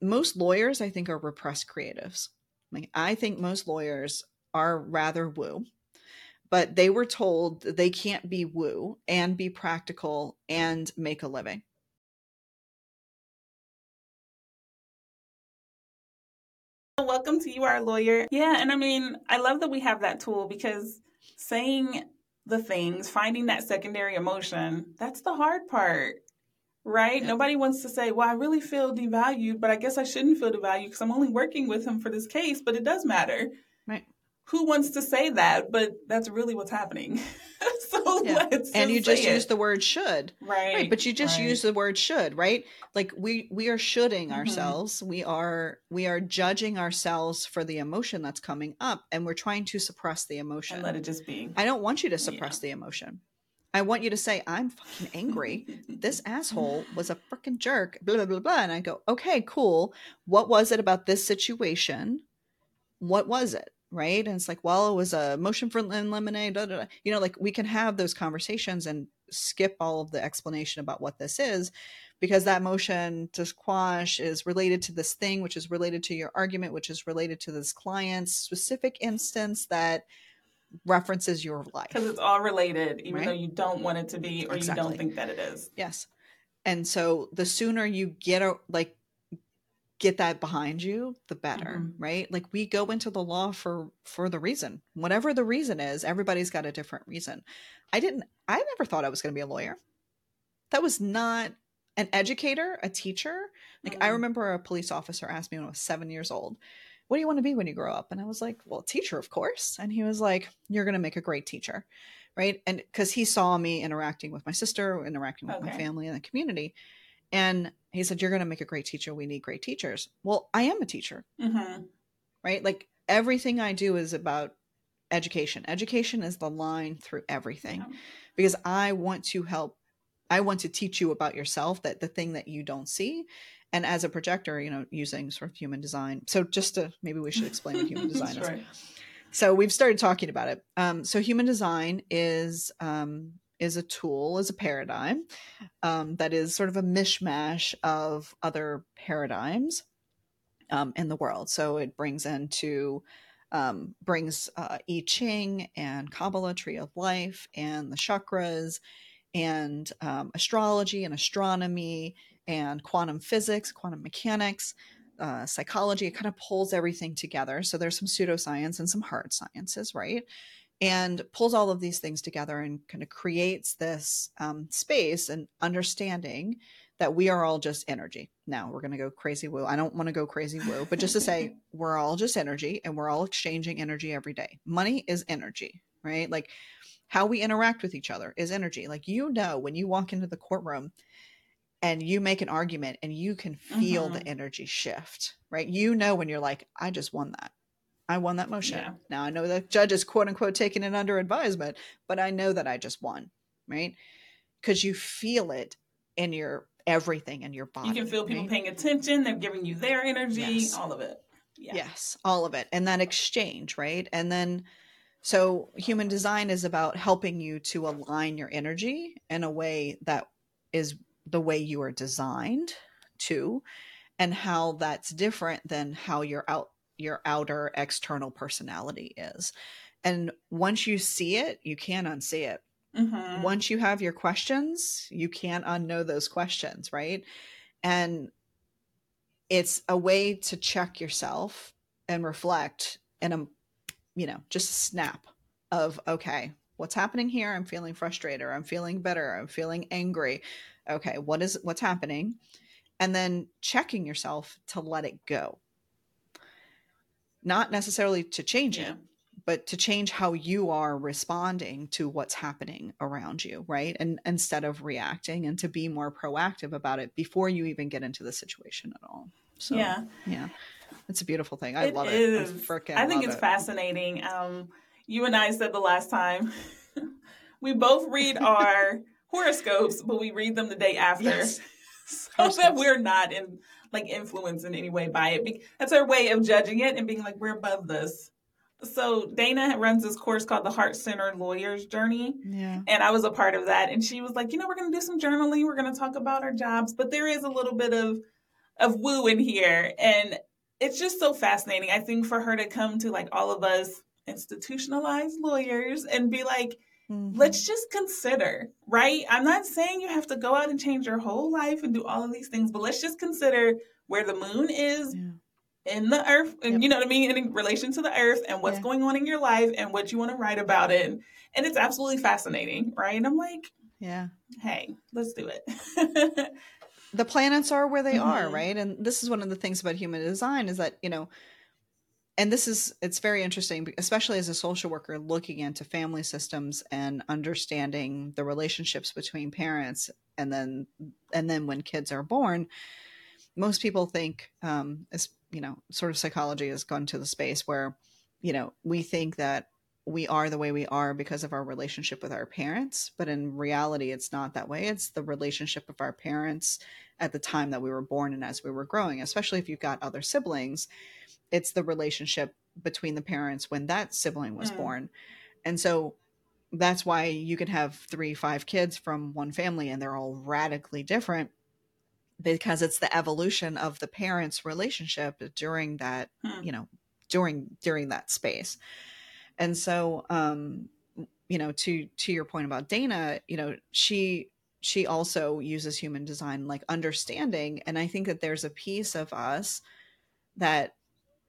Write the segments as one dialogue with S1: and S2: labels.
S1: most lawyers, I think, are repressed creatives. Like, I think most lawyers are rather woo, but they were told they can't be woo and be practical and make a living.
S2: Welcome to You Are a Lawyer. Yeah, and I mean, I love that we have that tool because saying the things, finding that secondary emotion, that's the hard part right? Yeah. Nobody wants to say, well, I really feel devalued, but I guess I shouldn't feel devalued because I'm only working with him for this case, but it does matter.
S1: Right.
S2: Who wants to say that? But that's really what's happening. so
S1: yeah. let's And you just use the word should.
S2: Right.
S1: Right. But you just right. use the word should, right? Like we we are shoulding mm-hmm. ourselves. We are we are judging ourselves for the emotion that's coming up and we're trying to suppress the emotion.
S2: And let it just be.
S1: I don't want you to suppress yeah. the emotion. I want you to say, I'm fucking angry. this asshole was a freaking jerk, blah, blah, blah, blah. And I go, okay, cool. What was it about this situation? What was it? Right. And it's like, well, it was a motion for lemonade. You know, like we can have those conversations and skip all of the explanation about what this is because that motion to quash is related to this thing, which is related to your argument, which is related to this client's specific instance that references your life
S2: because it's all related even right? though you don't want it to be or exactly. you don't think that it is
S1: yes and so the sooner you get a like get that behind you the better mm-hmm. right like we go into the law for for the reason whatever the reason is everybody's got a different reason i didn't i never thought i was going to be a lawyer that was not an educator a teacher like mm-hmm. i remember a police officer asked me when i was seven years old what do you want to be when you grow up? And I was like, well, teacher, of course. And he was like, you're going to make a great teacher. Right. And because he saw me interacting with my sister, interacting with okay. my family and the community. And he said, you're going to make a great teacher. We need great teachers. Well, I am a teacher. Mm-hmm. Right. Like everything I do is about education. Education is the line through everything yeah. because I want to help. I want to teach you about yourself that the thing that you don't see and as a projector you know using sort of human design. So just to maybe we should explain what human design is. So we've started talking about it. Um, so human design is um, is a tool is a paradigm um, that is sort of a mishmash of other paradigms um, in the world. So it brings into um, brings uh, I Ching and Kabbalah, Tree of Life, and the chakras, and um, astrology and astronomy and quantum physics, quantum mechanics, uh, psychology. It kind of pulls everything together. So there's some pseudoscience and some hard sciences, right? And pulls all of these things together and kind of creates this um, space and understanding that we are all just energy. Now we're going to go crazy woo. I don't want to go crazy woo, but just to say we're all just energy and we're all exchanging energy every day. Money is energy, right? Like how we interact with each other is energy. Like you know, when you walk into the courtroom, and you make an argument and you can feel mm-hmm. the energy shift, right? You know when you're like, I just won that. I won that motion. Yeah. Now I know the judge is quote unquote taking it under advisement, but I know that I just won, right? Because you feel it in your everything in your body.
S2: You can feel people right? paying attention, they're giving you their energy, yes. all of it.
S1: Yeah. Yes, all of it. And that exchange, right? And then so human design is about helping you to align your energy in a way that is the way you are designed to and how that's different than how your out your outer external personality is. And once you see it you can't unsee it. Mm-hmm. once you have your questions you can't unknow those questions right? And it's a way to check yourself and reflect in a you know just a snap of okay what's happening here? I'm feeling frustrated or i'm feeling better i'm feeling angry okay what is what's happening? And then checking yourself to let it go. Not necessarily to change yeah. it but to change how you are responding to what's happening around you right? And instead of reacting and to be more proactive about it before you even get into the situation at all. So yeah. yeah. It's a beautiful thing. I it love is.
S2: it. I, I think it's it. fascinating. Um you and i said the last time we both read our horoscopes, but we read them the day after. Yes. So that we're not in like influenced in any way by it. That's our way of judging it and being like, we're above this. So Dana runs this course called the Heart Centered Lawyer's Journey.
S1: Yeah.
S2: And I was a part of that. And she was like, you know, we're going to do some journaling. We're going to talk about our jobs. But there is a little bit of of woo in here. And it's just so fascinating. I think for her to come to like all of us institutionalized lawyers and be like, mm-hmm. let's just consider, right? I'm not saying you have to go out and change your whole life and do all of these things, but let's just consider where the moon is. Yeah. In the earth, and yep. you know what I mean, in relation to the earth, and what's yeah. going on in your life, and what you want to write about it, and, it's absolutely fascinating, right? And I'm like,
S1: yeah,
S2: hey, let's do it.
S1: the planets are where they mm-hmm. are, right? And this is one of the things about human design is that, you know, and this is it's very interesting especially as a social worker looking into family systems and understanding the relationships between parents and then and then when kids are born most people think um as you know sort of psychology has gone to the space where you know we think that we are the way we are because of our relationship with our parents but in reality it's not that way it's the relationship of our parents at the time that we were born and as we were growing especially if you've got other siblings it's the relationship between the parents when that sibling was mm. born and so that's why you can have three five kids from one family and they're all radically different because it's the evolution of the parents relationship during that hmm. you know during during that space and so um you know to to your point about dana you know she she also uses human design like understanding and i think that there's a piece of us that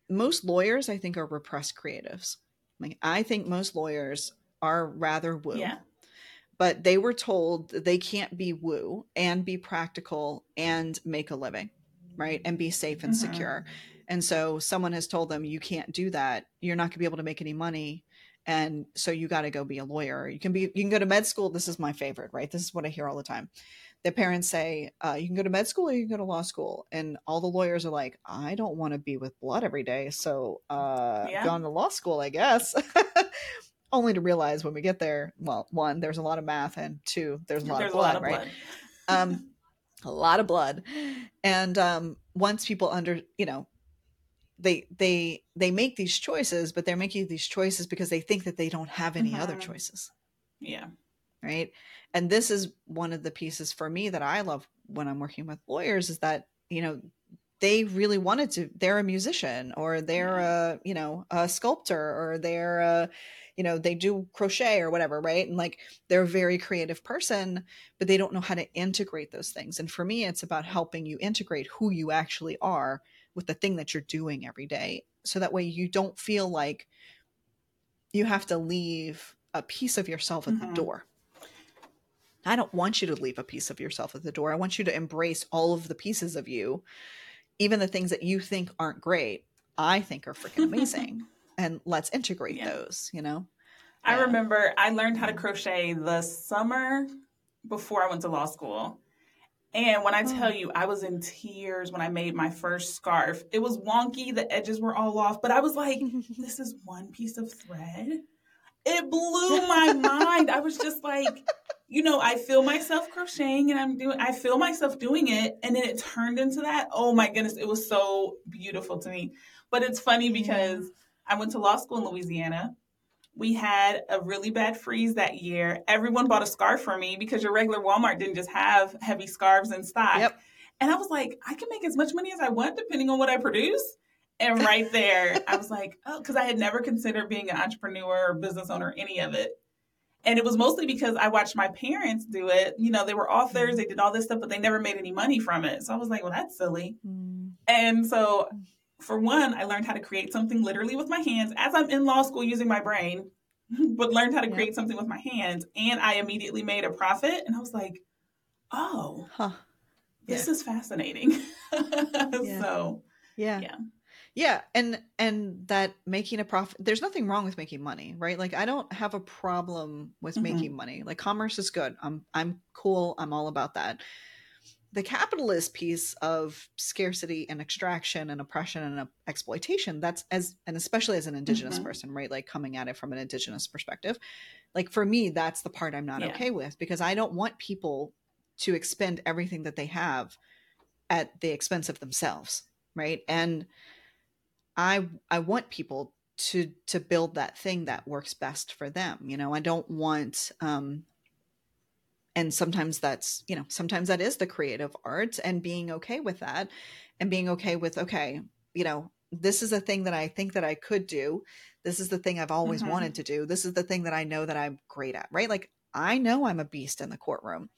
S1: most lawyers i think are repressed creatives like i think most lawyers are rather woo
S2: yeah.
S1: but they were told they can't be woo and be practical and make a living right and be safe and mm-hmm. secure and so someone has told them you can't do that. You're not going to be able to make any money. And so you got to go be a lawyer. You can be you can go to med school this is my favorite right? This is what i hear all the time. The parents say uh, you can go to med school or you can go to law school. And all the lawyers are like i don't want to be with blood every day so uh yeah. gone to law school i guess. Only to realize when we get there well one there's a lot of math and two there's a lot there's of blood lot of right? blood. um a lot of blood. And um once people under you know they they they make these choices but they're making these choices because they think that they don't have any mm-hmm. other choices.
S2: Yeah.
S1: Right? And this is one of the pieces for me that i love when i'm working with lawyers is that you know they really wanted to they're a musician or they're a you know a sculptor or they're a you know they do crochet or whatever right? And like they're a very creative person but they don't know how to integrate those things. And for me it's about helping you integrate who you actually are with the thing that you're doing every day. So that way you don't feel like you have to leave a piece of yourself at mm-hmm. the door. I don't want you to leave a piece of yourself at the door. I want you to embrace all of the pieces of you even the things that you think aren't great i think are freaking amazing. And let's integrate yeah. those you know?
S2: I yeah. remember i learned how to crochet the summer before i went to law school and when I tell mm. you, I was in tears when I made my first scarf. It was wonky, the edges were all off, but I was like, this is one piece of thread. It blew my mind. I was just like, you know, I feel myself crocheting and I'm doing, I feel myself doing it. And then it turned into that. Oh my goodness, it was so beautiful to me. But it's funny because I went to law school in Louisiana we had a really bad freeze that year. Everyone bought a scarf for me because your regular Walmart didn't just have heavy scarves in stock. Yep. And I was like, I can make as much money as I want depending on what I produce. And right there, I was like, oh, because I had never considered being an entrepreneur or business owner, any of it. And it was mostly because I watched my parents do it. You know, they were authors, mm. they did all this stuff, but they never made any money from it. So I was like, well, that's silly. Mm. And so for one, I learned how to create something literally with my hands as I'm in law school using my brain, but learned how to create something with my hands. And I immediately made a profit. And I was like, oh, huh. this yeah. is fascinating. yeah. So,
S1: yeah. Yeah. Yeah, and and that making a profit there's nothing wrong with making money, right? Like I don't have a problem with mm-hmm. making money. Like commerce is good. I'm I'm cool. I'm all about that the capitalist piece of scarcity and extraction and oppression and uh, exploitation that's as and especially as an indigenous mm-hmm. person right like coming at it from an indigenous perspective like for me that's the part i'm not yeah. okay with because i don't want people to expend everything that they have at the expense of themselves right and i i want people to to build that thing that works best for them you know i don't want um and sometimes that's you know sometimes that is the creative art and being okay with that and being okay with okay you know this is a thing that i think that i could do. This is the thing i've always mm-hmm. wanted to do. This is the thing that i know that i'm great at right? Like i know i'm a beast in the courtroom.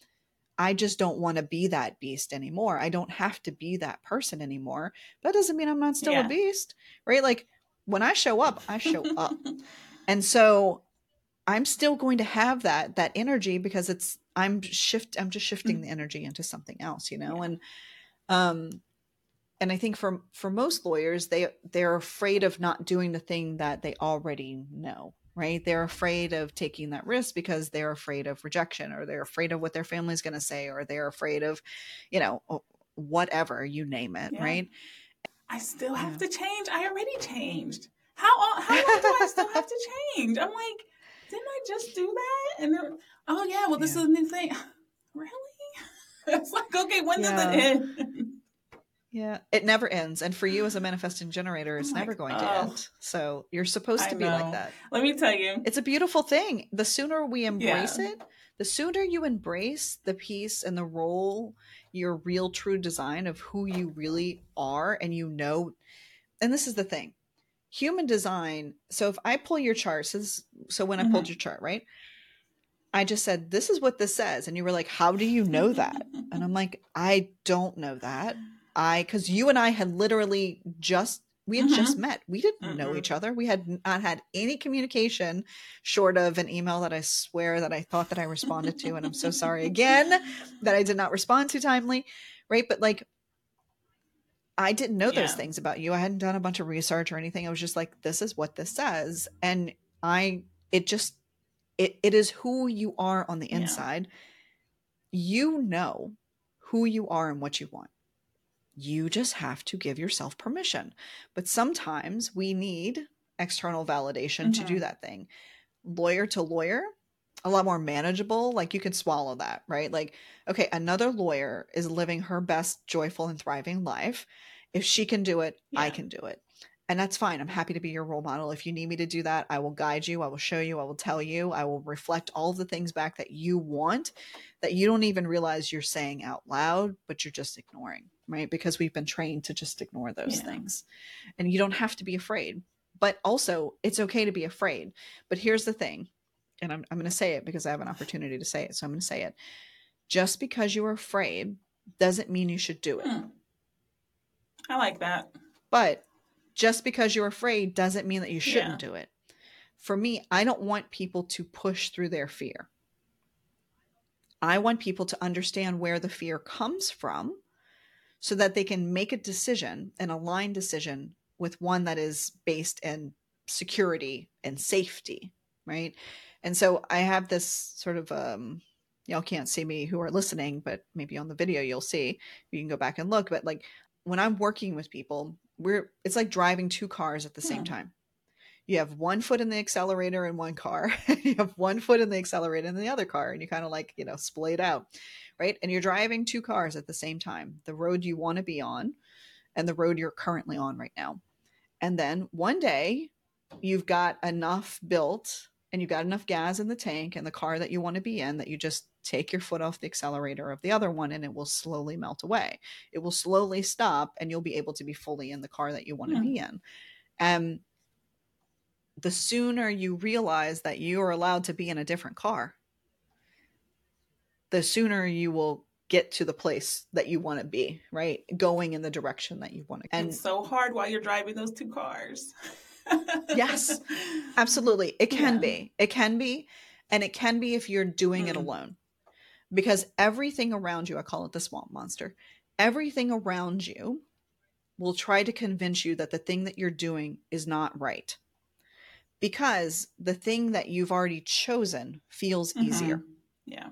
S1: I just don't want to be that beast anymore. I don't have to be that person anymore. That doesn't mean i'm not still yeah. a beast right? Like when i show up i show up. And so i'm still going to have that that energy because it's i'm shift i'm just shifting mm-hmm. the energy into something else you know yeah. and um and i think for for most lawyers they they're afraid of not doing the thing that they already know right they're afraid of taking that risk because they're afraid of rejection or they're afraid of what their family's going to say or they're afraid of you know whatever you name it yeah. right
S2: i still have yeah. to change i already changed how how long do i still have to change i'm like didn't i just do that and then oh yeah well this yeah. is a new thing really it's like okay when does it end
S1: yeah, it never ends. And for you as a manifesting generator, it's oh never going to end. So you're supposed to I be know. like that.
S2: Let me tell you.
S1: It's a beautiful thing. The sooner we embrace yeah. it, the sooner you embrace the piece and the role, your real true design of who you really are, and you know. And this is the thing human design. So if I pull your chart, so, this, so when I mm-hmm. pulled your chart, right? I just said, This is what this says. And you were like, How do you know that? and I'm like, I don't know that. I because you and I had literally just we had mm-hmm. just met. We didn't mm-hmm. know each other. We had not had any communication short of an email that I swear that I thought that I responded to, and I'm so sorry again that I did not respond too timely. Right, but like I didn't know yeah. those things about you. I hadn't done a bunch of research or anything. I was just like, this is what this says, and I it just it it is who you are on the inside. Yeah. You know who you are and what you want you just have to give yourself permission. But sometimes we need external validation mm-hmm. to do mm-hmm. that thing. Lawyer to lawyer, a lot more manageable. Like you can swallow that, right? Like, okay, another lawyer is living her best, joyful, and thriving life. If she can do it, yeah. I can do it. And that's fine. I'm happy to be your role model. If you need me to do that, I will guide you. I will show you. I will tell you. I will reflect all the things back that you want that you don't even realize you're saying out loud, but you're just ignoring right? Because we've been trained to just ignore those yeah. things. And you don't have to be afraid. But also, it's okay to be afraid. But here's the thing, and I'm, I'm going to say it because I have an opportunity to say it. So I'm going to say it. Just because you're afraid doesn't mean you should do it. Hmm.
S2: I like that.
S1: But just because you're afraid doesn't mean that you shouldn't yeah. do it. For me, I don't want people to push through their fear. I want people to understand where the fear comes from so that they can make a decision, an aligned decision with one that is based in security and safety, right? And so I have this sort of um y'all can't see me who are listening, but maybe on the video you'll see. You can go back and look, but like when I'm working with people, we're it's like driving two cars at the same hmm. time. You have one foot in the accelerator in one car, you have one foot in the accelerator in the other car, and you kind of like, you know, split out right? And you're driving two cars at the same time the road you want to be on and the road you're currently on right now. And then one day you've got enough built and you've got enough gas in the tank and the car that you want to be in that you just take your foot off the accelerator of the other one and it will slowly melt away. It will slowly stop and you'll be able to be fully in the car that you want to yeah. be in. And the sooner you realize that you are allowed to be in a different car, the sooner you will get to the place that you want to be, right? Going in the direction that you want to.
S2: And it's so hard while you're driving those two cars.
S1: yes, absolutely. It can yeah. be. It can be. And it can be if you're doing mm. it alone. Because everything around you, I call it the swamp monster, everything around you will try to convince you that the thing that you're doing is not right. Because the thing that you've already chosen feels mm-hmm. easier.
S2: Yeah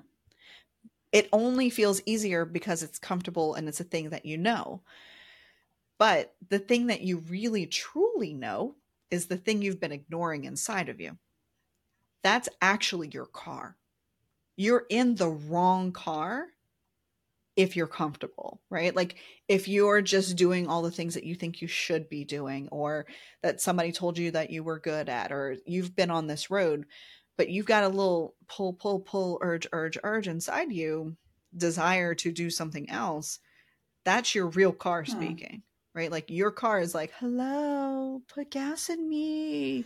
S1: it only feels easier because it's comfortable and it's a thing that you know. But the thing that you really truly know is the thing you've been ignoring inside of you. That's actually your car. You're in the wrong car if you're comfortable, right? Like if you're just doing all the things that you think you should be doing or that somebody told you that you were good at or you've been on this road, but you've got a little pull, pull, pull, urge, urge, urge inside you, desire to do something else, that's your real car hmm. speaking, right? Like your car is like, hello, put gas in me.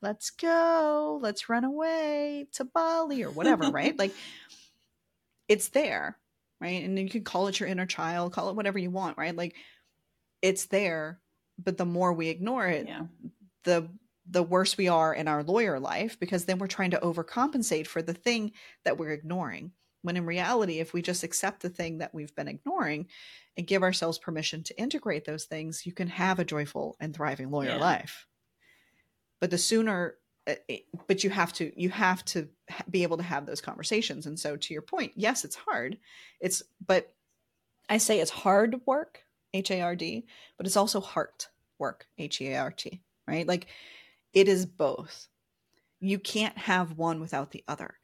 S1: Let's go. Let's run away to Bali or whatever, right? Like it's there, right? And you can call it your inner child, call it whatever you want, right? Like it's there, but the more we ignore it, yeah. the the worse we are in our lawyer life because then we're trying to overcompensate for the thing that we're ignoring. When in reality, if we just accept the thing that we've been ignoring and give ourselves permission to integrate those things, you can have a joyful and thriving lawyer yeah. life. But the sooner uh, but you have to you have to be able to have those conversations. And so to your point yes it's hard. It's but i say it's hard work h-a-r-d but it's also heart work h-e-a-r-t right? Like it is both. You can't have one without the other.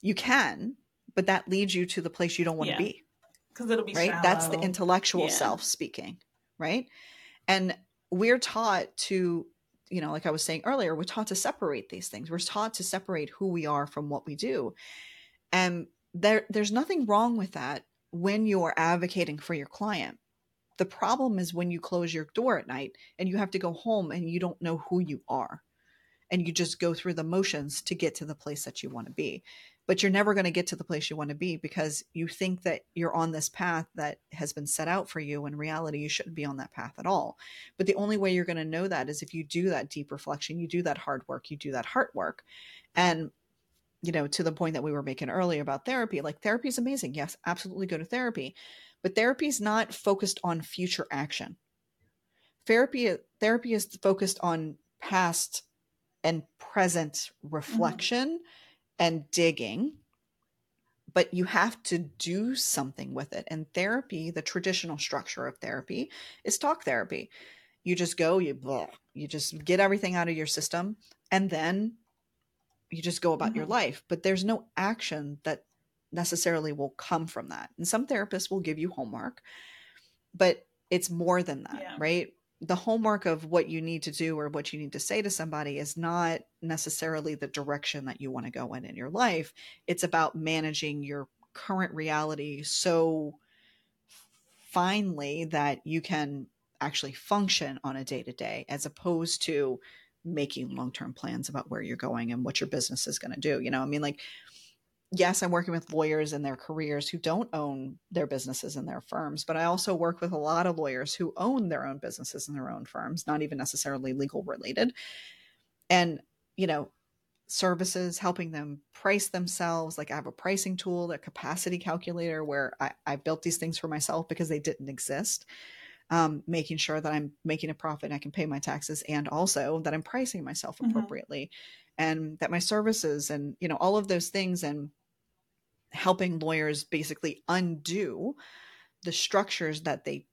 S1: You can but that leads you to the place you don't want to yeah. be.
S2: Because it'll be
S1: right?
S2: Shallow.
S1: that's the intellectual yeah. self speaking right? And we're taught to you know like i was saying earlier we're taught to separate these things. We're taught to separate who we are from what we do. And there there's nothing wrong with that when you're advocating for your client. The problem is when you close your door at night and you have to go home and you don't know who you are. And you just go through the motions to get to the place that you want to be but you're never going to get to the place you want to be because you think that you're on this path that has been set out for you. In reality, you shouldn't be on that path at all. But the only way you're going to know that is if you do that deep reflection, you do that hard work, you do that heart work. And, you know, to the point that we were making earlier about therapy, like therapy is amazing. Yes, absolutely go to therapy. But therapy is not focused on future action. Therapy, therapy is focused on past and present mm-hmm. reflection. Mm-hmm and digging, but you have to do something with it. And therapy, the traditional structure of therapy, is talk therapy. You just go, you blah, you just get everything out of your system, and then you just go about mm-hmm. your life. But there's no action that necessarily will come from that. And some therapists will give you homework, but it's more than that, yeah. right? The homework of what you need to do or what you need to say to somebody is not necessarily the direction that you want to go in in your life. It's about managing your current reality so finely that you can actually function on a day to day as opposed to making long term plans about where you're going and what your business is going to do. You know, I mean, like, yes, I'm working with lawyers in their careers who don't own their businesses and their firms, but I also work with a lot of lawyers who own their own businesses and their own firms, not even necessarily legal related. And, you know, services, helping them price themselves. Like I have a pricing tool, a capacity calculator where I, I built these things for myself because they didn't exist. Um, making sure that I'm making a profit and I can pay my taxes and also that I'm pricing myself mm-hmm. appropriately mm-hmm. and that my services and, you know, all of those things and helping lawyers basically undo the structures that they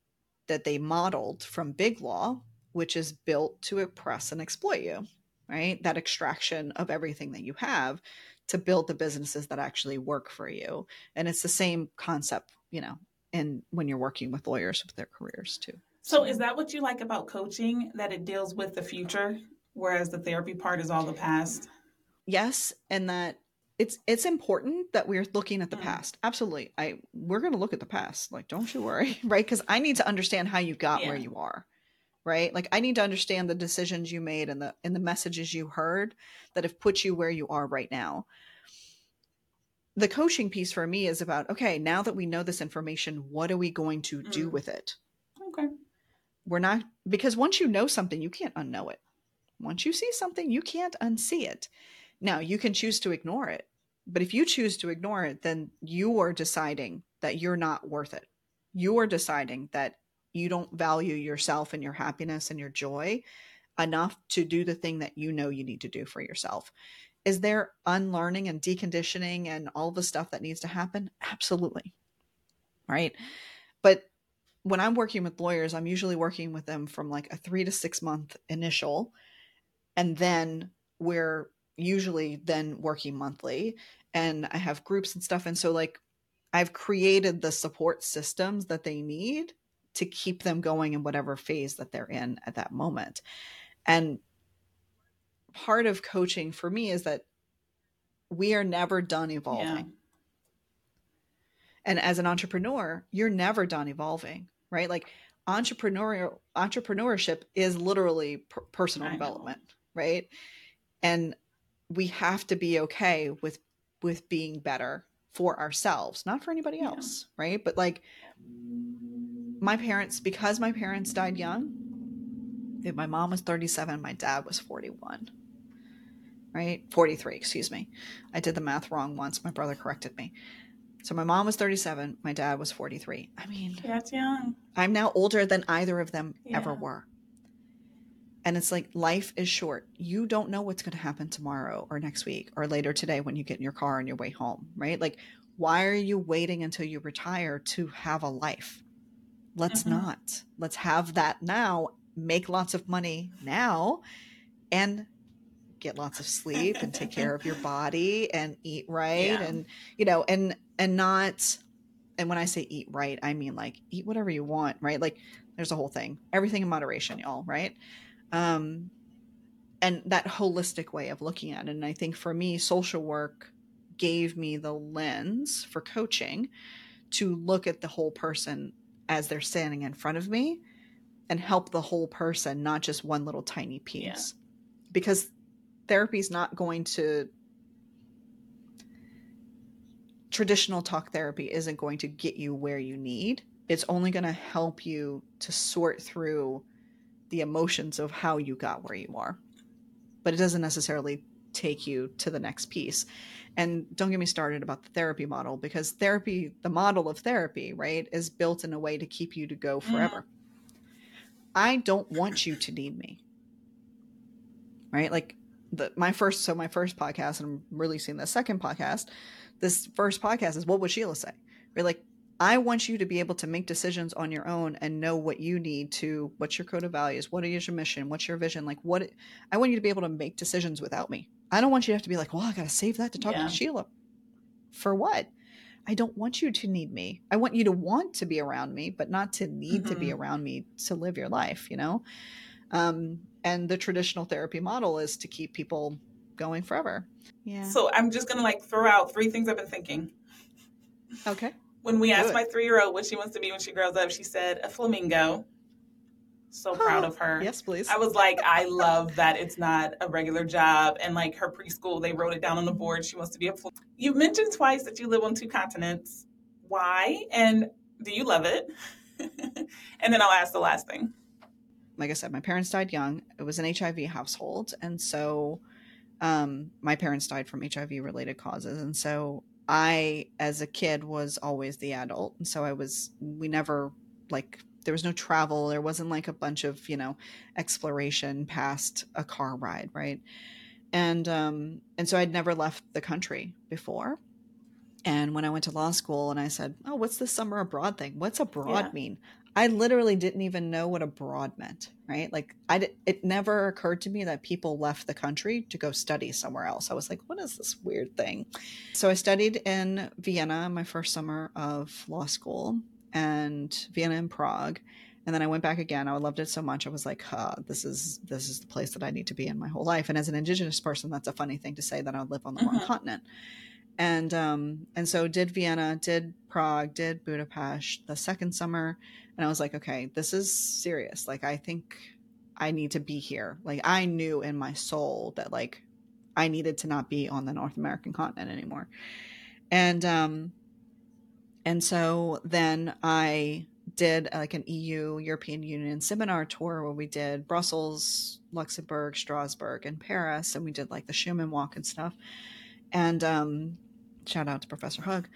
S1: that they modeled from big law which is built to oppress and exploit you right that extraction of everything that you have to build the businesses that actually work for you and it's the same concept you know and when you're working with lawyers with their careers too.
S2: So is that what you like about coaching that it deals with the future whereas the therapy part is all the past?
S1: Yes and that it's it's important that we're looking at the mm. past. Absolutely. I we're going to look at the past. Like don't you worry right? Because i need to understand how you got yeah. where you are right? Like i need to understand the decisions you made and the and the messages you heard that have put you where you are right now the coaching piece for me is about okay now that we know this information what are we going to do mm. with it
S2: okay
S1: we're not because once you know something you can't unknow it once you see something you can't unsee it now, you can choose to ignore it, but if you choose to ignore it, then you are deciding that you're not worth it. You are deciding that you don't value yourself and your happiness and your joy enough to do the thing that you know you need to do for yourself. Is there unlearning and deconditioning and all the stuff that needs to happen? Absolutely. Right. But when I'm working with lawyers, I'm usually working with them from like a three to six month initial. And then we're usually then working monthly and I have groups and stuff. And so, like, I've created the support systems that they need to keep them going in whatever phase that they're in at that moment. And part of coaching for me is that we are never done evolving. Yeah. And as an entrepreneur, you're never done evolving, right? Like entrepreneurial entrepreneurship is literally per- personal I development, know. right? And we have to be okay with with being better for ourselves, not for anybody else, yeah. right? But like my parents, because my parents died young, my mom was 37, my dad was 41, right? 43, excuse me. I did the math wrong once. My brother corrected me. So my mom was 37, my dad was 43. I mean,
S2: that's young.
S1: I'm now older than either of them yeah. ever were. And it's like life is short. You don't know what's going to happen tomorrow or next week or later today when you get in your car on your way home, right? Like, why are you waiting until you retire to have a life? Let's mm-hmm. not. Let's have that now, make lots of money now, and get lots of sleep and take care of your body and eat right yeah. and you know and and not and when I say eat right, I mean like eat whatever you want, right? Like there's a whole thing. Everything in moderation, y'all, right? um, and that holistic way of looking at it. And I think for me, social work gave me the lens for coaching to look at the whole person as they're standing in front of me and help the whole person, not just one little tiny piece. Yeah. Because therapy is not going to traditional talk therapy isn't going to get you where you need. It's only going to help you to sort through the emotions of how you got where you are. But it doesn't necessarily take you to the next piece. And don't get me started about the therapy model because therapy, the model of therapy, right, is built in a way to keep you to go mm. forever. Mm. I don't want you to need me. Right? Like the my first so my first podcast and I'm releasing the second podcast. This first podcast is what would Sheila say? We're like I want you to be able to make decisions on your own and know what you need to what's your code of values, what is your mission, what's your vision, like what I want you to be able to make decisions without me. I don't want you to have to be like, "Well, I got to save that to talk yeah. to Sheila." For what? I don't want you to need me. I want you to want to be around me, but not to need mm-hmm. to be mm-hmm. around me to live your life, you know? Um, and the traditional therapy model is to keep people going forever.
S2: Yeah. So I'm just going to like throw out three things I've been thinking.
S1: Okay.
S2: When we asked my three year old what she wants to be when she grows up, she said a flamingo. So proud of her.
S1: Yes, please.
S2: I was like, I love that it's not a regular job. And like her preschool, they wrote it down on the board. She wants to be a. Fl- you mentioned twice that you live on two continents. Why? And do you love it? and then I'll ask the last thing.
S1: Like I said, my parents died young. It was an HIV household. And so um, my parents died from HIV related causes. And so I, as a kid, was always the adult. And so I was, we never, like, there was no travel. There wasn't like a bunch of, you know, exploration past a car ride, right? And, um, and so I'd never left the country before. And when I went to law school and I said, Oh, what's the summer abroad thing? What's abroad yeah. mean? I literally didn't even know what abroad meant, right? Like I it never occurred to me that people left the country to go study somewhere else. I was like, what is this weird thing? So I studied in Vienna my first summer of law school and Vienna and Prague. And then I went back again. I loved it so much. I was like, huh, this is this is the place that I need to be in my whole life. And as an indigenous person, that's a funny thing to say that I live on the mm-hmm. wrong continent and um and so did vienna did prague did budapest the second summer. And i was like okay this is serious. Like i think i need to be here. Like i knew in my soul that like i needed to not be on the north american continent anymore. And um and so then i did like an eu european union seminar tour where we did brussels luxembourg strasbourg and paris. And we did like the schuman walk and stuff. And um shout out to Professor Hug.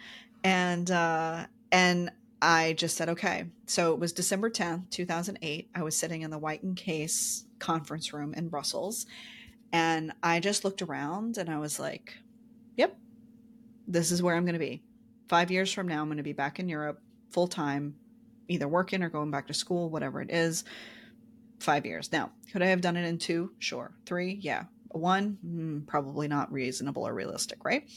S1: And uh, and I just said, okay. So it was December 10th, 2008. I was sitting in the White and Case conference room in Brussels. And I just looked around and I was like, yep, this is where I'm going to be. Five years from now, I'm going to be back in Europe full time, either working or going back to school, whatever it is. Five years. Now, could I have done it in two? Sure. Three? Yeah. One? Mm, probably not reasonable or realistic, right?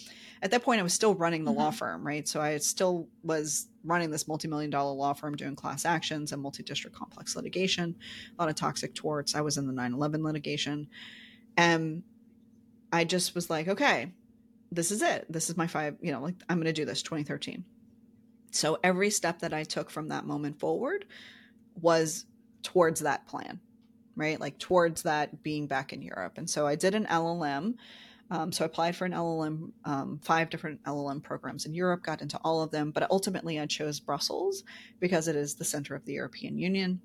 S1: at that point I was still running the mm-hmm. law firm, right? So I still was running this multi-million dollar law firm doing class actions and multi-district complex litigation, a lot of toxic torts. I was in the 9/11 litigation. And I just was like, okay, this is it. This is my five, you know, like I'm going to do this 2013. So every step that I took from that moment forward was towards that plan, right? Like towards that being back in Europe. And so I did an LLM. Um, so I applied for an LLM, um, five different LLM programs in Europe, got into all of them, but ultimately I chose Brussels because it is the center of the European Union.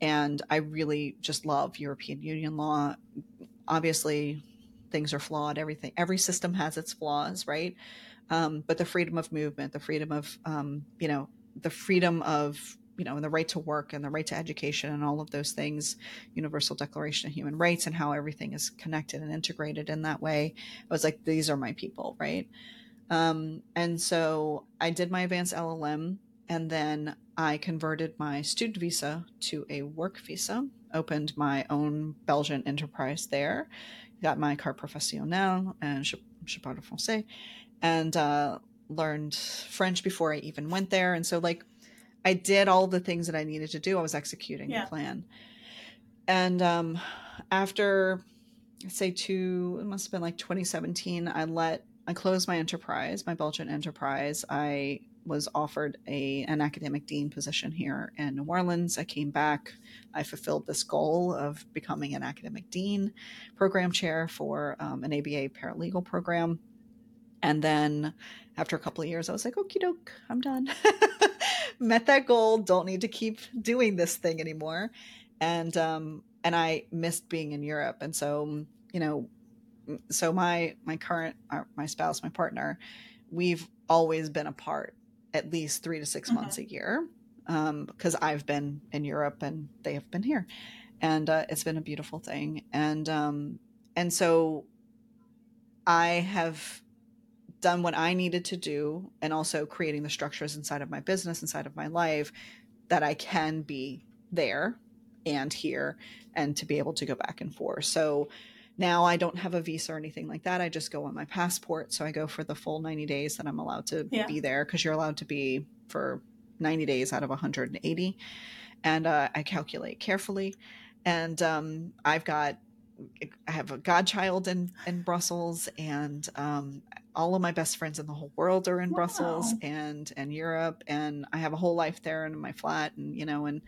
S1: And I really just love European Union law. Obviously, things are flawed. Everything, every system has its flaws, right? Um, but the freedom of movement, the freedom of, um, you know, the freedom of you know, and the right to work and the right to education and all of those things, Universal Declaration of Human Rights and how everything is connected and integrated in that way. I was like, these are my people, right? Um, and so I did my advanced LLM and then I converted my student visa to a work visa, opened my own Belgian enterprise there, got my carte professionnelle and Chapard de Francais, and uh, learned French before I even went there. And so, like, I did all the things that I needed to do. I was executing yeah. the plan. And um, after, say, two, it must have been like 2017, I let, I closed my enterprise, my Belgian enterprise. I was offered a an academic dean position here in New Orleans. I came back. I fulfilled this goal of becoming an academic dean, program chair for um, an ABA paralegal program. And then after a couple of years, I was like, okie doke, I'm done. met that goal. Don't need to keep doing this thing anymore. And um, and I missed being in Europe. And so you know, so my my current uh, my spouse, my partner, we've always been apart at least three to 6 mm-hmm. months a year because um, I've been in Europe and they have been here, and uh, it's been a beautiful thing. And um, and so I have done what I needed to do and also creating the structures inside of my business, inside of my life, that I can be there and here and to be able to go back and forth. So now I don't have a visa or anything like that. I just go on my passport. So I go for the full 90 days that I'm allowed to yeah. be there because you're allowed to be for 90 days out of 180. And uh, I calculate carefully. And um, I've got I have a godchild in in Brussels, and um, all of my best friends in the whole world are in wow. Brussels and and Europe and I have a whole life there and in my flat and you know and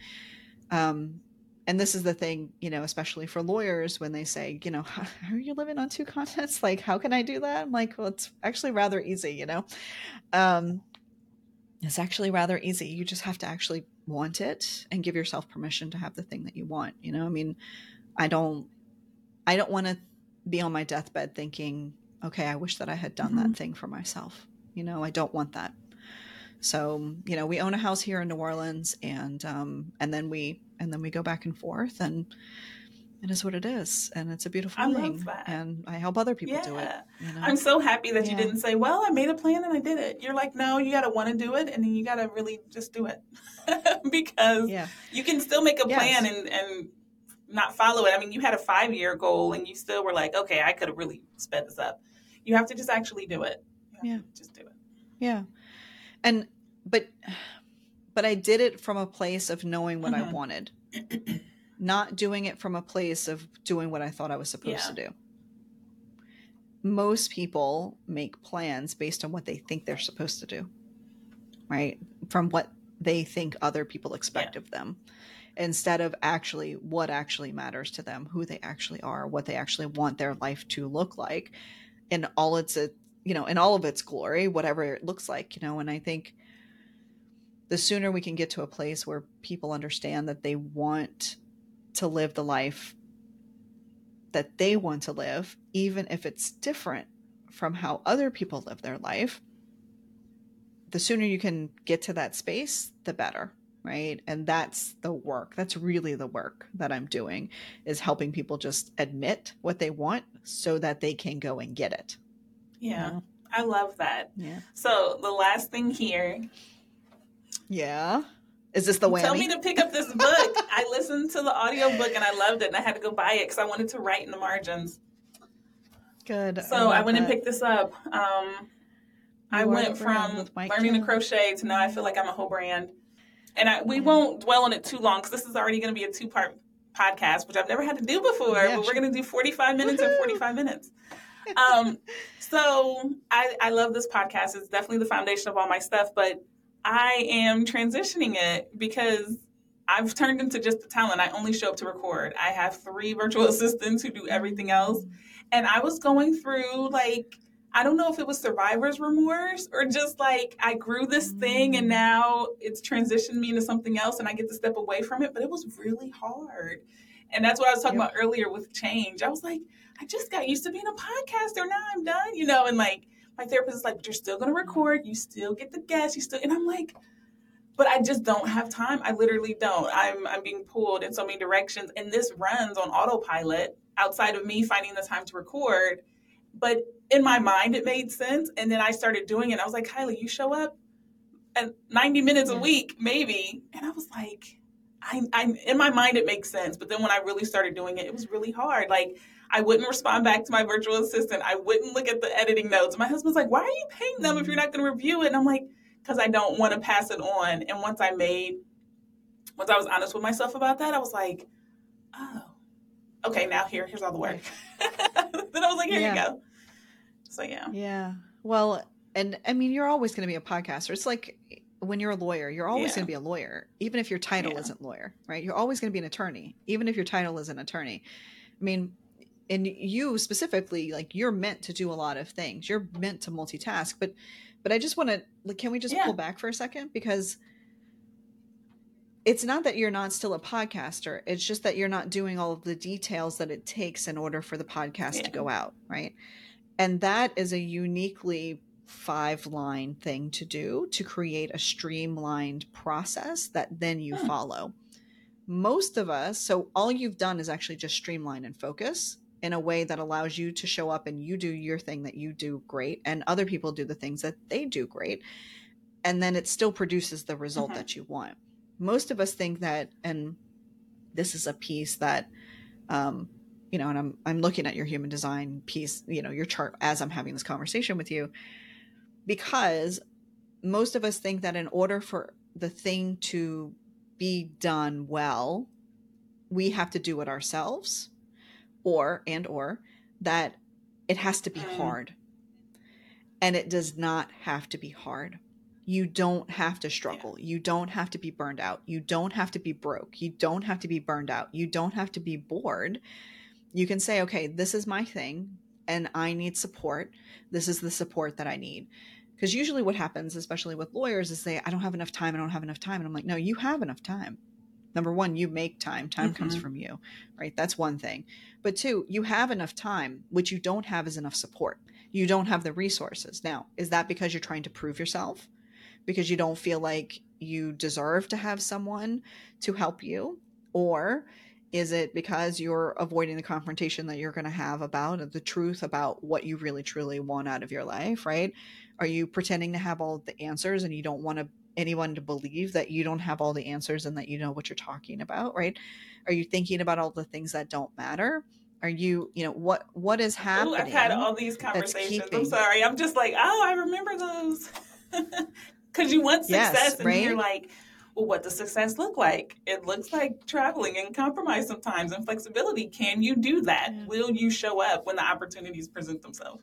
S1: um and this is the thing you know especially for lawyers when they say you know how, how are you living on two continents? Like how can I do that? I'm like well it's actually rather easy you know? Um it's actually rather easy. You just have to actually want it and give yourself permission to have the thing that you want you know? I mean I don't I don't want to be on my deathbed thinking okay, I wish that I had done mm-hmm. that thing for myself. You know, I don't want that. So, you know, we own a house here in New Orleans and um and then we and then we go back and forth and it is what it is and it's a beautiful I thing and i help other people yeah. do it
S2: you know? i'm so happy that yeah. you didn't say well i made a plan and i did it you're like no you got to want to do it and then you got to really just do it because yeah. you can still make a plan yes. and, and not follow it i mean you had a five year goal and you still were like okay i could have really sped this up you have to just actually do it.
S1: Yeah.
S2: Just do it.
S1: Yeah. And, but, but I did it from a place of knowing what mm-hmm. I wanted, not doing it from a place of doing what I thought I was supposed yeah. to do. Most people make plans based on what they think they're supposed to do, right? From what they think other people expect yeah. of them instead of actually what actually matters to them, who they actually are, what they actually want their life to look like in all its uh, you know in all of its glory whatever it looks like you know? And i think the sooner we can get to a place where people understand that they want to live the life that they want to live even if it's different from how other people live their life the sooner you can get to that space the better right? And that's the work that's really the work that i'm doing is helping people just admit what they want so that they can go and get it.
S2: Yeah you know? i love that. Yeah. So the last thing here
S1: yeah? Is this the way
S2: tell me to pick up this book. I listened to the audio book and i loved it and i had to go buy it because i wanted to write in the margins.
S1: Good.
S2: So i, I went that. and picked this up. Um, I went from learning to crochet to now I feel like I'm a whole brand and I, we won't dwell on it too long because this is already going to be a two part podcast, which I've never had to do before. Yeah, but we're going to do 45 minutes Woo-hoo! or 45 minutes. um, so I, I love this podcast. It's definitely the foundation of all my stuff, but I am transitioning it because I've turned into just a talent. I only show up to record. I have three virtual assistants who do everything else. And I was going through like I don't know if it was survivor's remorse or just like I grew this thing and mm. now it's transitioned me into something else and I get to step away from it. But it was really hard. And that's what I was talking yep. about earlier with change. I was like, I just got used to being a podcaster. Now I'm done, you know, and like my therapist is like, but you're still gonna record, you still get the guests, you still and I'm like, but I just don't have time. I literally don't. I'm I'm being pulled in so many directions. And this runs on autopilot outside of me finding the time to record. But in my mind it made sense. And then i started doing it. I was like kylie you show up at 90 minutes a week maybe. And i was like I, I in my mind it makes sense. But then when i really started doing it it was really hard. Like i wouldn't respond back to my virtual assistant. I wouldn't look at the editing notes. My husband's like why are you paying them if you're mm-hmm. not going to review it? And i'm like because i don't want to pass it on. And once i made once i was honest with myself about that i was like oh okay now here here's all the work. Then i was like here yeah. you go so yeah.
S1: Yeah. Well, and I mean, you're always going to be a podcaster. It's like when you're a lawyer, you're always yeah. going to be a lawyer, even if your title yeah. isn't lawyer, right? You're always going to be an attorney, even if your title is an attorney. I mean, and you specifically, like you're meant to do a lot of things. You're meant to multitask, but, but I just want to, like, can we just yeah. pull back for a second because it's not that you're not still a podcaster. It's just that you're not doing all of the details that it takes in order for the podcast to go out, right? And that is a uniquely five line thing to do to create a streamlined process that then you hmm. follow. Most of us, so all you've done is actually just streamline and focus in a way that allows you to show up and you do your thing that you do great and other people do the things that they do great. And then it still produces the result mm-hmm. that you want. Most of us think that, and this is a piece that um, you know, and I'm I'm looking at your human design piece, you know, your chart as I'm having this conversation with you, because most of us think that in order for the thing to be done well, we have to do it ourselves, or and or that it has to be mm. hard. And it does not have to be hard. You don't have to struggle. You don't have to be burned out. You don't have to be broke. You don't have to be burned out. You don't have to be bored you can say, okay, this is my thing and I need support. This is the support that I need. Because usually what happens, especially with lawyers, is they, I don't have enough time. I don't have enough time. And I'm like, no, you have enough time. Number one, you make time. Time mm-hmm. comes from you, right? That's one thing. But two, you have enough time. What you don't have is enough support. You don't have the resources. Now, is that because you're trying to prove yourself? Because you don't feel like you deserve to have someone to help you? Or is it because you're avoiding the confrontation that you're going to have about the truth about what you really truly want out of your life, right? Are you pretending to have all the answers and you don't want to anyone to believe that you don't have all the answers and that you know what you're talking about, right? Are you thinking about all the things that don't matter? Are you, you know, what what is happening? Ooh,
S2: I've had all these conversations. I'm sorry. I'm just like, oh, I remember those. Because you want success, yes, and right? you're like, well, what does success look like? It looks like traveling and compromise sometimes and flexibility. Can you do that? Yeah. Will you show up when the opportunities present themselves?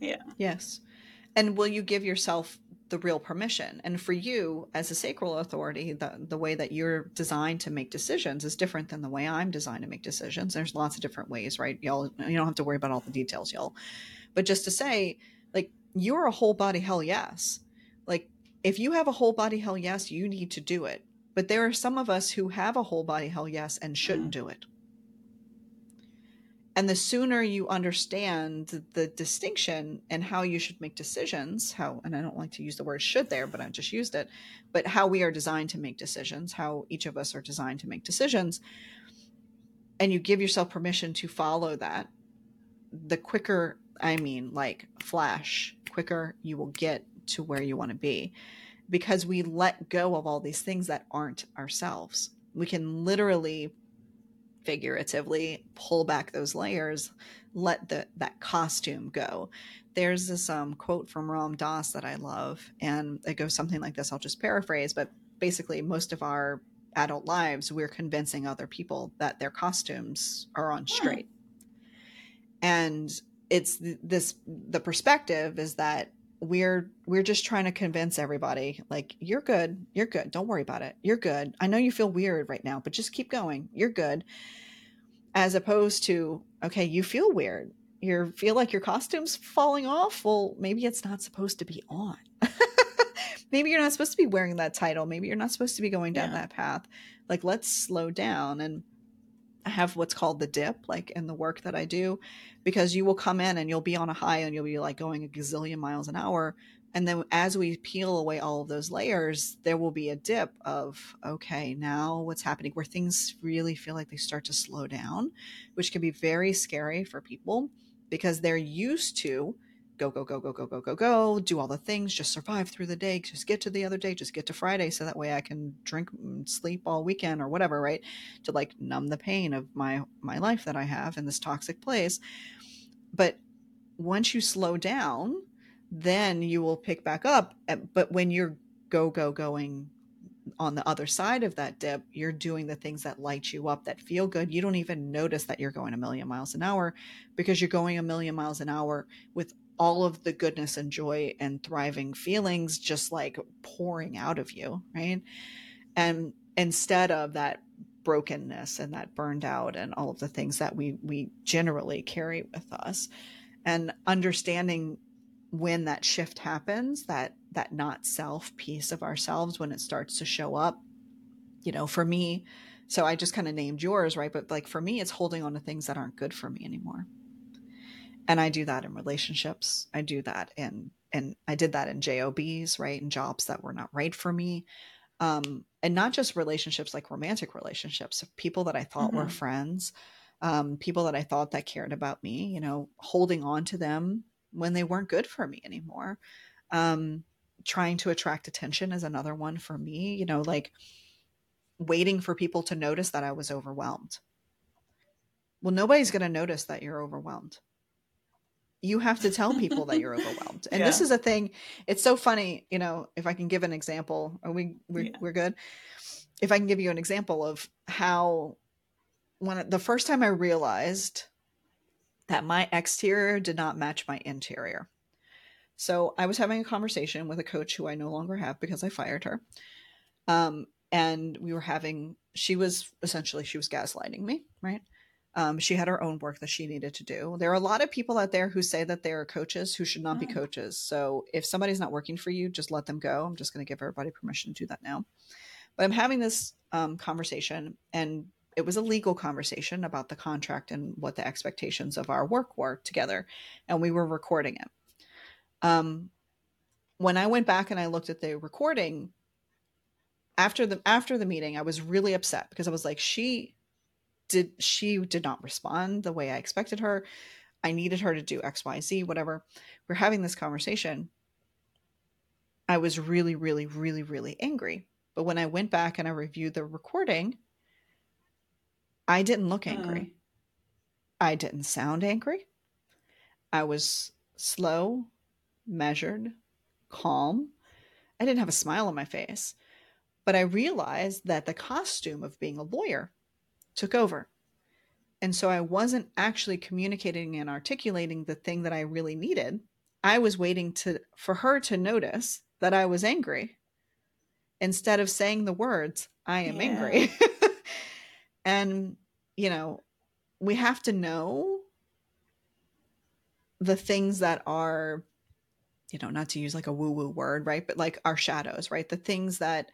S2: Yeah.
S1: Yes. And will you give yourself the real permission? And for you, as a sacral authority, the, the way that you're designed to make decisions is different than the way I'm designed to make decisions. There's lots of different ways, right? Y'all, you don't have to worry about all the details, y'all. But just to say, like, you're a whole body hell yes. If you have a whole body hell yes, you need to do it. But there are some of us who have a whole body hell yes and shouldn't do it. And the sooner you understand the distinction and how you should make decisions, how, and I don't like to use the word should there, but I just used it, but how we are designed to make decisions, how each of us are designed to make decisions, and you give yourself permission to follow that, the quicker, I mean, like flash, quicker you will get to where you want to be because we let go of all these things that aren't ourselves. We can literally figuratively pull back those layers, let the that costume go. There's this um, quote from Ram Dass that I love, and it goes something like this. I'll just paraphrase, but basically, most of our adult lives, we're convincing other people that their costumes are on straight. And it's this the perspective is that we're we're just trying to convince everybody like you're good you're good don't worry about it you're good. I know you feel weird right now but just keep going you're good. As opposed to okay you feel weird. You feel like your costume's falling off? Well maybe it's not supposed to be on. Maybe you're not supposed to be wearing that title. Maybe you're not supposed to be going down yeah. that path. Like let's slow down and have what's called the dip, like in the work that I do, because you will come in and you'll be on a high and you'll be like going a gazillion miles an hour. And then as we peel away all of those layers, there will be a dip of, okay, now what's happening where things really feel like they start to slow down, which can be very scary for people because they're used to go, go, go, go, go, go, go, go, do all the things, just survive through the day, just get to the other day, just get to Friday so that way I can drink and sleep all weekend or whatever, right? To like numb the pain of my my life that I have in this toxic place. But once you slow down, then you will pick back up. Eh, but when you're go, go, going on the other side of that dip, you're doing the things that light you up, that feel good. You don't even notice that you're going a million miles an hour because you're going a million miles an hour with all of the goodness and joy and thriving feelings just like pouring out of you, right? And instead of that brokenness and that burned out and all of the things that we we generally carry with us and understanding when that shift happens that that not self piece of ourselves when it starts to show up you know for me so i just kind of named yours right but like for me it's holding on to things that aren't good for me anymore and I do that in relationships. I do that in and I did that in jobs, right, in jobs that were not right for me, um, and not just relationships like romantic relationships, people that I thought mm-hmm. were friends, um, people that I thought that cared about me. You know, holding on to them when they weren't good for me anymore. Um, trying to attract attention is another one for me. You know, like waiting for people to notice that I was overwhelmed. Well, nobody's going to notice that you're overwhelmed you have to tell people that you're overwhelmed. And yeah. this is a thing it's so funny you know if i can give an example are we we're, yeah. we're good? If i can give you an example of how when the first time i realized that my exterior did not match my interior. So i was having a conversation with a coach who i no longer have because i fired her. Um, and we were having she was essentially she was gaslighting me right um, she had her own work that she needed to do. There are a lot of people out there who say that they are coaches who should not oh. be coaches. So if somebody's not working for you, just let them go. I'm just going to give everybody permission to do that now. But I'm having this um, conversation, and it was a legal conversation about the contract and what the expectations of our work were together. And we were recording it. Um, when I went back and I looked at the recording after the after the meeting, I was really upset because I was like, she did she did not respond the way I expected her. I needed her to do XYZ, whatever. We're having this conversation. I was really, really, really, really angry. But when I went back and I reviewed the recording, I didn't look angry. Mm. I didn't sound angry. I was slow, measured, calm. I didn't have a smile on my face. But I realized that the costume of being a lawyer took over. And so I wasn't actually communicating and articulating the thing that I really needed. I was waiting to for her to notice that I was angry instead of saying the words, I am yeah. angry. and you know, we have to know the things that are you know, not to use like a woo woo word, right? But like our shadows, right? The things that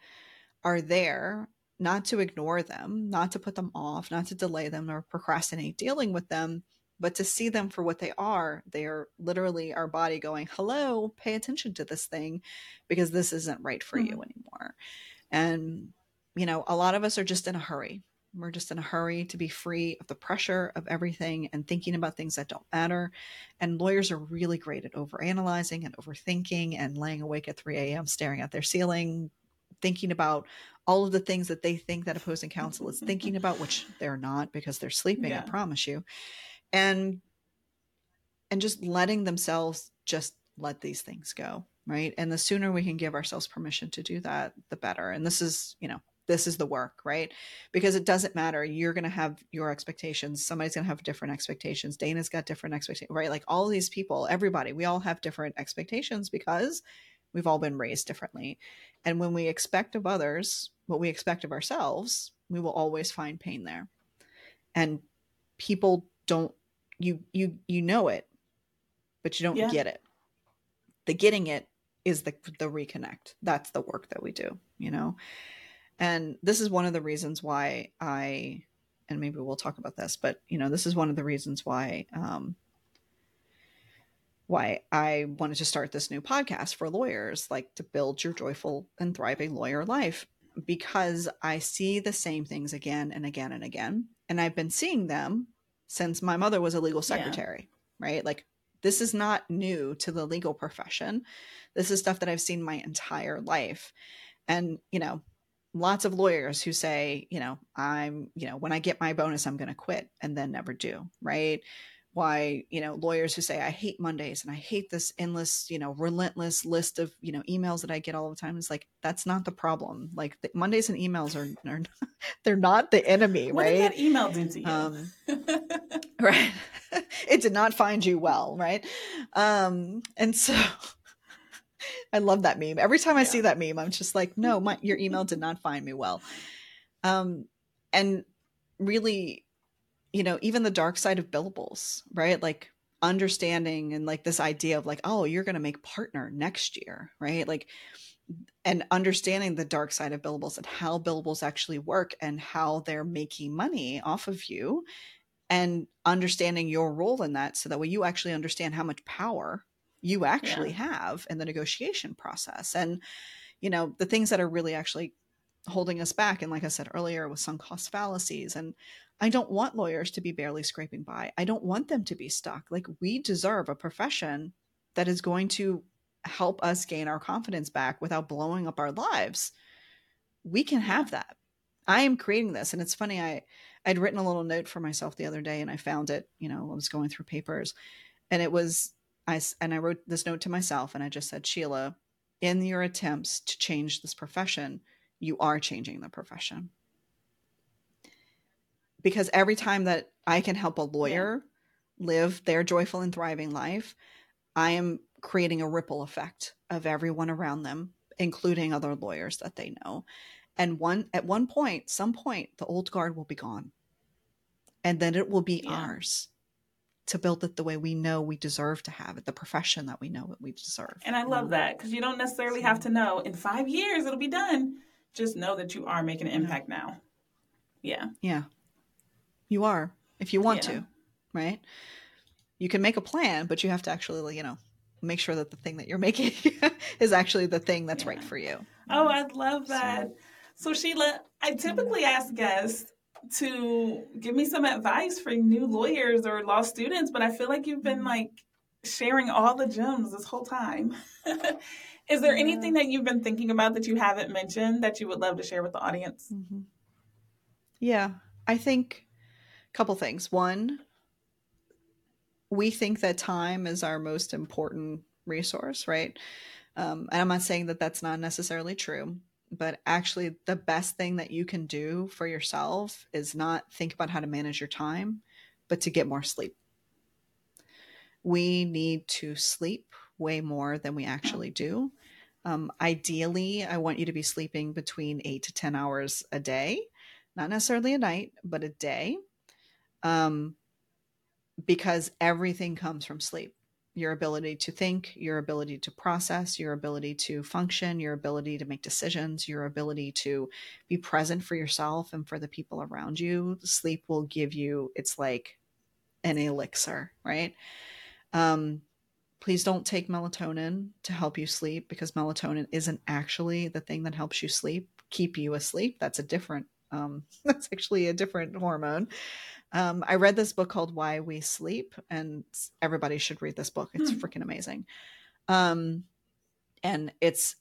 S1: are there not to ignore them, not to put them off, not to delay them or procrastinate dealing with them, but to see them for what they are. They are literally our body going, hello, pay attention to this thing because this isn't right for mm-hmm. you anymore. And, you know, a lot of us are just in a hurry. We're just in a hurry to be free of the pressure of everything and thinking about things that don't matter. And lawyers are really great at overanalyzing and overthinking and laying awake at 3 a.m., staring at their ceiling, thinking about all of the things that they think that opposing counsel is thinking about, which they're not because they're sleeping, yeah. I promise you. And and just letting themselves just let these things go, right? And the sooner we can give ourselves permission to do that, the better. And this is, you know, this is the work, right? Because it doesn't matter. You're going to have your expectations. Somebody's going to have different expectations. Dana's got different expectations, right? Like all these people, everybody, we all have different expectations because we've all been raised differently. And when we expect of others what we expect of ourselves, we will always find pain there. And people don't you you you know it, but you don't yeah. get it. The getting it is the the reconnect. That's the work that we do, you know. And this is one of the reasons why I, and maybe we'll talk about this, but you know, this is one of the reasons why, um, why I wanted to start this new podcast for lawyers, like to build your joyful and thriving lawyer life, because I see the same things again and again and again. And I've been seeing them since my mother was a legal secretary, yeah. right? Like, this is not new to the legal profession. This is stuff that I've seen my entire life. And, you know, lots of lawyers who say, you know, I'm, you know, when I get my bonus, I'm going to quit and then never do, right? Why, you know, lawyers who say, I hate Mondays and I hate this endless, you know, relentless list of, you know, emails that I get all the time. is like, that's not the problem. Like the, Mondays and emails are, are they're not the enemy,
S2: what
S1: right?
S2: Did that email do to you? Um,
S1: right. it did not find you well, right? Um, and so, I love that meme. Every time I yeah. see that meme, I'm just like, no, my your email did not find me well. Um, and really, you know, even the dark side of billables, right? Like understanding and like this idea of like, oh, you're going to make partner next year, right? Like, and understanding the dark side of billables and how billables actually work and how they're making money off of you and understanding your role in that so that way you actually understand how much power you actually yeah. have in the negotiation process and you know the things that are really actually holding us back and like i said earlier with sunk cost fallacies and i don't want lawyers to be barely scraping by. I don't want them to be stuck. Like we deserve a profession that is going to help us gain our confidence back without blowing up our lives. We can have that. I am creating this and it's funny i i'd written a little note for myself the other day and i found it you know i was going through papers and it was I and I wrote this note to myself and I just said, Sheila, in your attempts to change this profession, you are changing the profession. Because every time that I can help a lawyer yeah. live their joyful and thriving life, I am creating a ripple effect of everyone around them, including other lawyers that they know. And one at one point, some point, the old guard will be gone. And then it will be yeah. ours to build it the way we know we deserve to have it, the profession that we know that we deserve.
S2: And I love that because you don't necessarily have to know in five years it'll be done. Just know that you are making an impact yeah. now. Yeah.
S1: Yeah. You are, if you want yeah. to, right? You can make a plan, but you have to actually, you know, make sure that the thing that you're making is actually the thing that's yeah. right for you.
S2: Oh, I love that. So, so Sheila, I typically ask guests to give me some advice for new lawyers or law students, but I feel like you've been mm-hmm. like sharing all the gems this whole time. Is there anything that you've been thinking about that you haven't mentioned that you would love to share with the audience?
S1: Mm-hmm. Yeah, I think a couple things. One, we think that time is our most important resource, right? Um, and I'm not saying that that's not necessarily true but actually the best thing that you can do for yourself is not think about how to manage your time but to get more sleep we need to sleep way more than we actually do um, ideally i want you to be sleeping between 8 to 10 hours a day not necessarily a night but a day um, because everything comes from sleep your ability to think, your ability to process, your ability to function, your ability to make decisions, your ability to be present for yourself and for the people around you. Sleep will give you, it's like an elixir, right? Um, please don't take melatonin to help you sleep because melatonin isn't actually the thing that helps you sleep, keep you asleep. That's a different, um, that's actually a different hormone. Um, I read this book called Why We Sleep, and everybody should read this book. It's hmm. freaking amazing. Um, and it's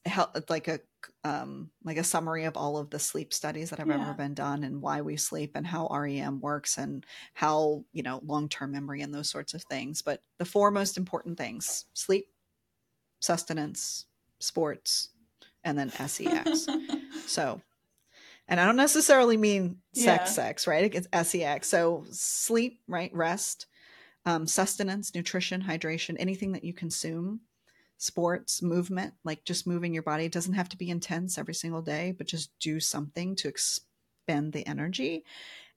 S1: like a um, like a summary of all of the sleep studies that have yeah. ever been done and why we sleep and how REM works and how you know long term memory and those sorts of things. But the four most important things: sleep, sustenance, sports, and then sex. so And I don't necessarily mean sex, yeah. sex, right? It's sex. So sleep, right? Rest, um, sustenance, nutrition, hydration, anything that you consume, sports, movement, like just moving your body. It doesn't have to be intense every single day, but just do something to expend the energy.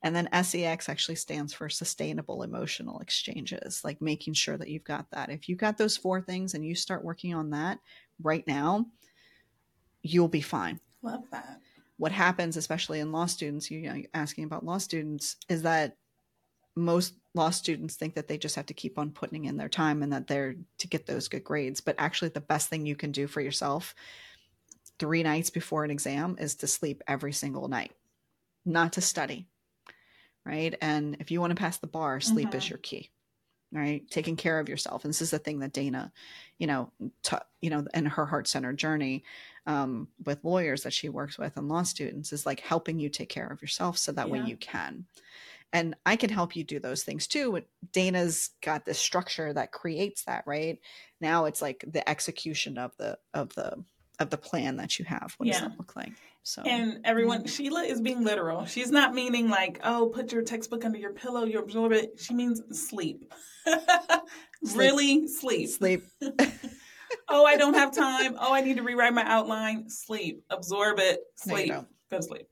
S1: And then SEX actually stands for sustainable emotional exchanges, like making sure that you've got that. If you've got those four things and you start working on that right now, you'll be fine.
S2: Love that.
S1: What happens, especially in law students, you know, asking about law students, is that most law students think that they just have to keep on putting in their time and that they're to get those good grades. But actually, the best thing you can do for yourself three nights before an exam is to sleep every single night, not to study right? And if you want to pass the bar, sleep mm-hmm. is your key, right? Taking care of yourself. And this is the thing that Dana, you know, t- you know, in her heart center journey um, with lawyers that she works with and law students is like helping you take care of yourself so that yeah. way you can. And I can help you do those things too. Dana's got this structure that creates that, right? Now it's like the execution of the of the of the plan that you have. What yeah. does that look like? So
S2: and everyone. Sheila is being literal. She's not meaning like, oh, put your textbook under your pillow, you absorb it. She means sleep. sleep. really sleep.
S1: Sleep.
S2: oh, I don't have time. Oh, I need to rewrite my outline. Sleep. Absorb it. Sleep. No, Go to sleep.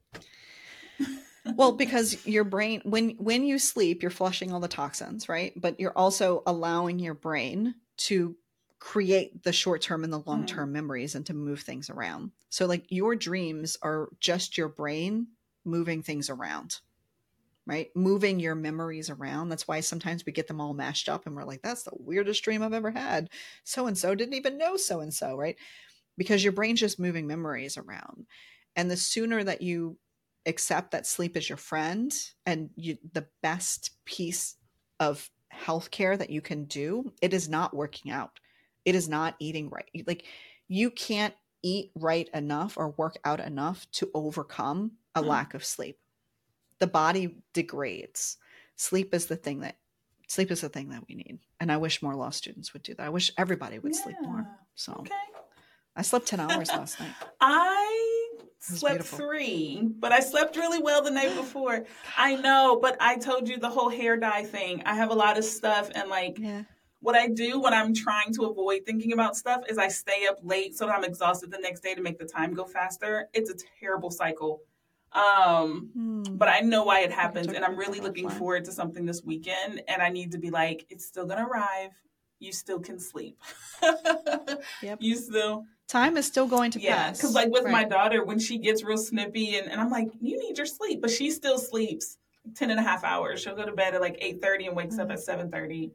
S1: Well, because your brain when when you sleep, you're flushing all the toxins, right? But you're also allowing your brain to create the short term and the long term mm. memories and to move things around. So, like, your dreams are just your brain moving things around, right? Moving your memories around. That's why sometimes we get them all mashed up and we're like, that's the weirdest dream I've ever had. So and so didn't even know so and so, right? Because your brain's just moving memories around. And the sooner that you accept that sleep is your friend and you, the best piece of healthcare that you can do, it is not working out it is not eating right. Like you can't eat right enough or work out enough to overcome a mm. lack of sleep. The body degrades. Sleep is the thing that sleep is the thing that we need. And I wish more law students would do that. I wish everybody would yeah. sleep more. So okay. I slept 10 hours last night.
S2: I slept beautiful. three, but I slept really well the night before. I know, but I told you the whole hair dye thing. I have a lot of stuff and like yeah what I do when I'm trying to avoid thinking about stuff is I stay up late so that I'm exhausted the next day to make the time go faster. It's a terrible cycle. Um, hmm. but I know why it happens and I'm really looking forward to something this weekend and I need to be like, it's still gonna arrive. You still can sleep. yep. You still
S1: time is still going to
S2: yeah,
S1: pass.
S2: Because like with right. my daughter, when she gets real snippy and, and I'm like, you need your sleep, but she still sleeps 10 and a half hours. She'll go to bed at like 8.30 and wakes mm-hmm. up at 7.30.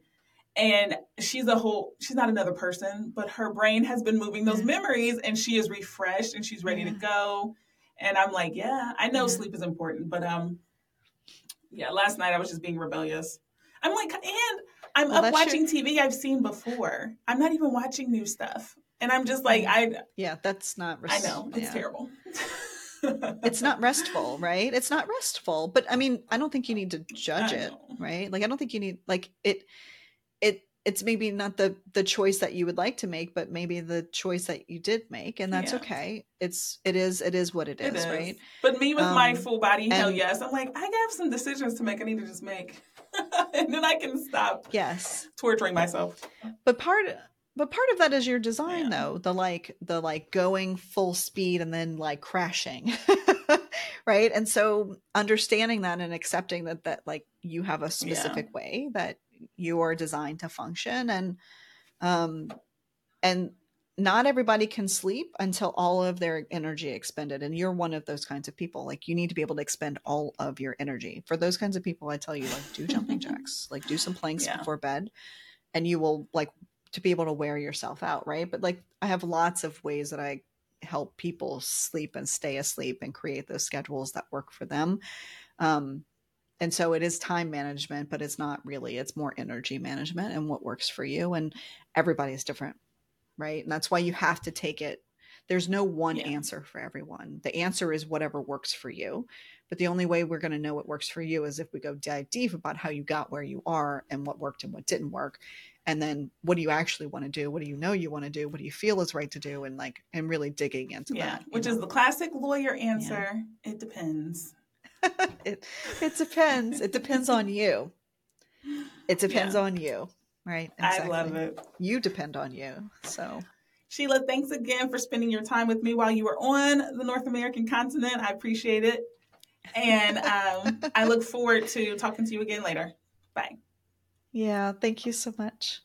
S2: and she's a whole she's not another person but her brain has been moving those memories and she is refreshed and she's ready yeah. to go and i'm like yeah i know sleep is important but um yeah last night i was just being rebellious i'm like and i'm well, up watching your... tv i've seen before i'm not even watching new stuff and i'm just like i
S1: yeah that's not
S2: rest- i know it's yeah. terrible
S1: it's not restful, right? It's not restful. But I mean, I don't think you need to judge it, right? Like I don't think you need like it it it's maybe not the the choice that you would like to make but maybe the choice that you did make and that's yeah. okay it's it is it is what it is, it is. right
S2: but me with um, my full body hell and, yes i'm like i have some decisions to make i need to just make and then i can stop
S1: yes
S2: torturing myself
S1: but part but part of that is your design yeah. though the like the like going full speed and then like crashing right and so understanding that and accepting that that like you have a specific yeah. way that you are designed to function and um and not everybody can sleep until all of their energy expended and you're one of those kinds of people like you need to be able to expend all of your energy for those kinds of people i tell you like do jumping jacks like do some planks yeah. before bed and you will like to be able to wear yourself out right but like i have lots of ways that i help people sleep and stay asleep and create those schedules that work for them um, and so it is time management but it's not really it's more energy management and what works for you and everybody is different right and that's why you have to take it there's no one yeah. answer for everyone the answer is whatever works for you But the only way we're going to know what works for you is if we go dive deep about how you got where you are and what worked and what didn't work. And then what do you actually want to do? What do you know you want to do? What do you feel is right to do? And like, and really digging into that.
S2: yeah,
S1: that.
S2: Which know? is the classic lawyer answer. Yeah. It depends.
S1: it, it depends. It depends on you. It depends yeah. on you. Right.
S2: Exactly. I love it.
S1: You depend on you. So
S2: Sheila, thanks again for spending your time with me while you were on the North American continent. I appreciate it. And um, I look forward to talking to you again later. Bye.
S1: Yeah, thank you so much.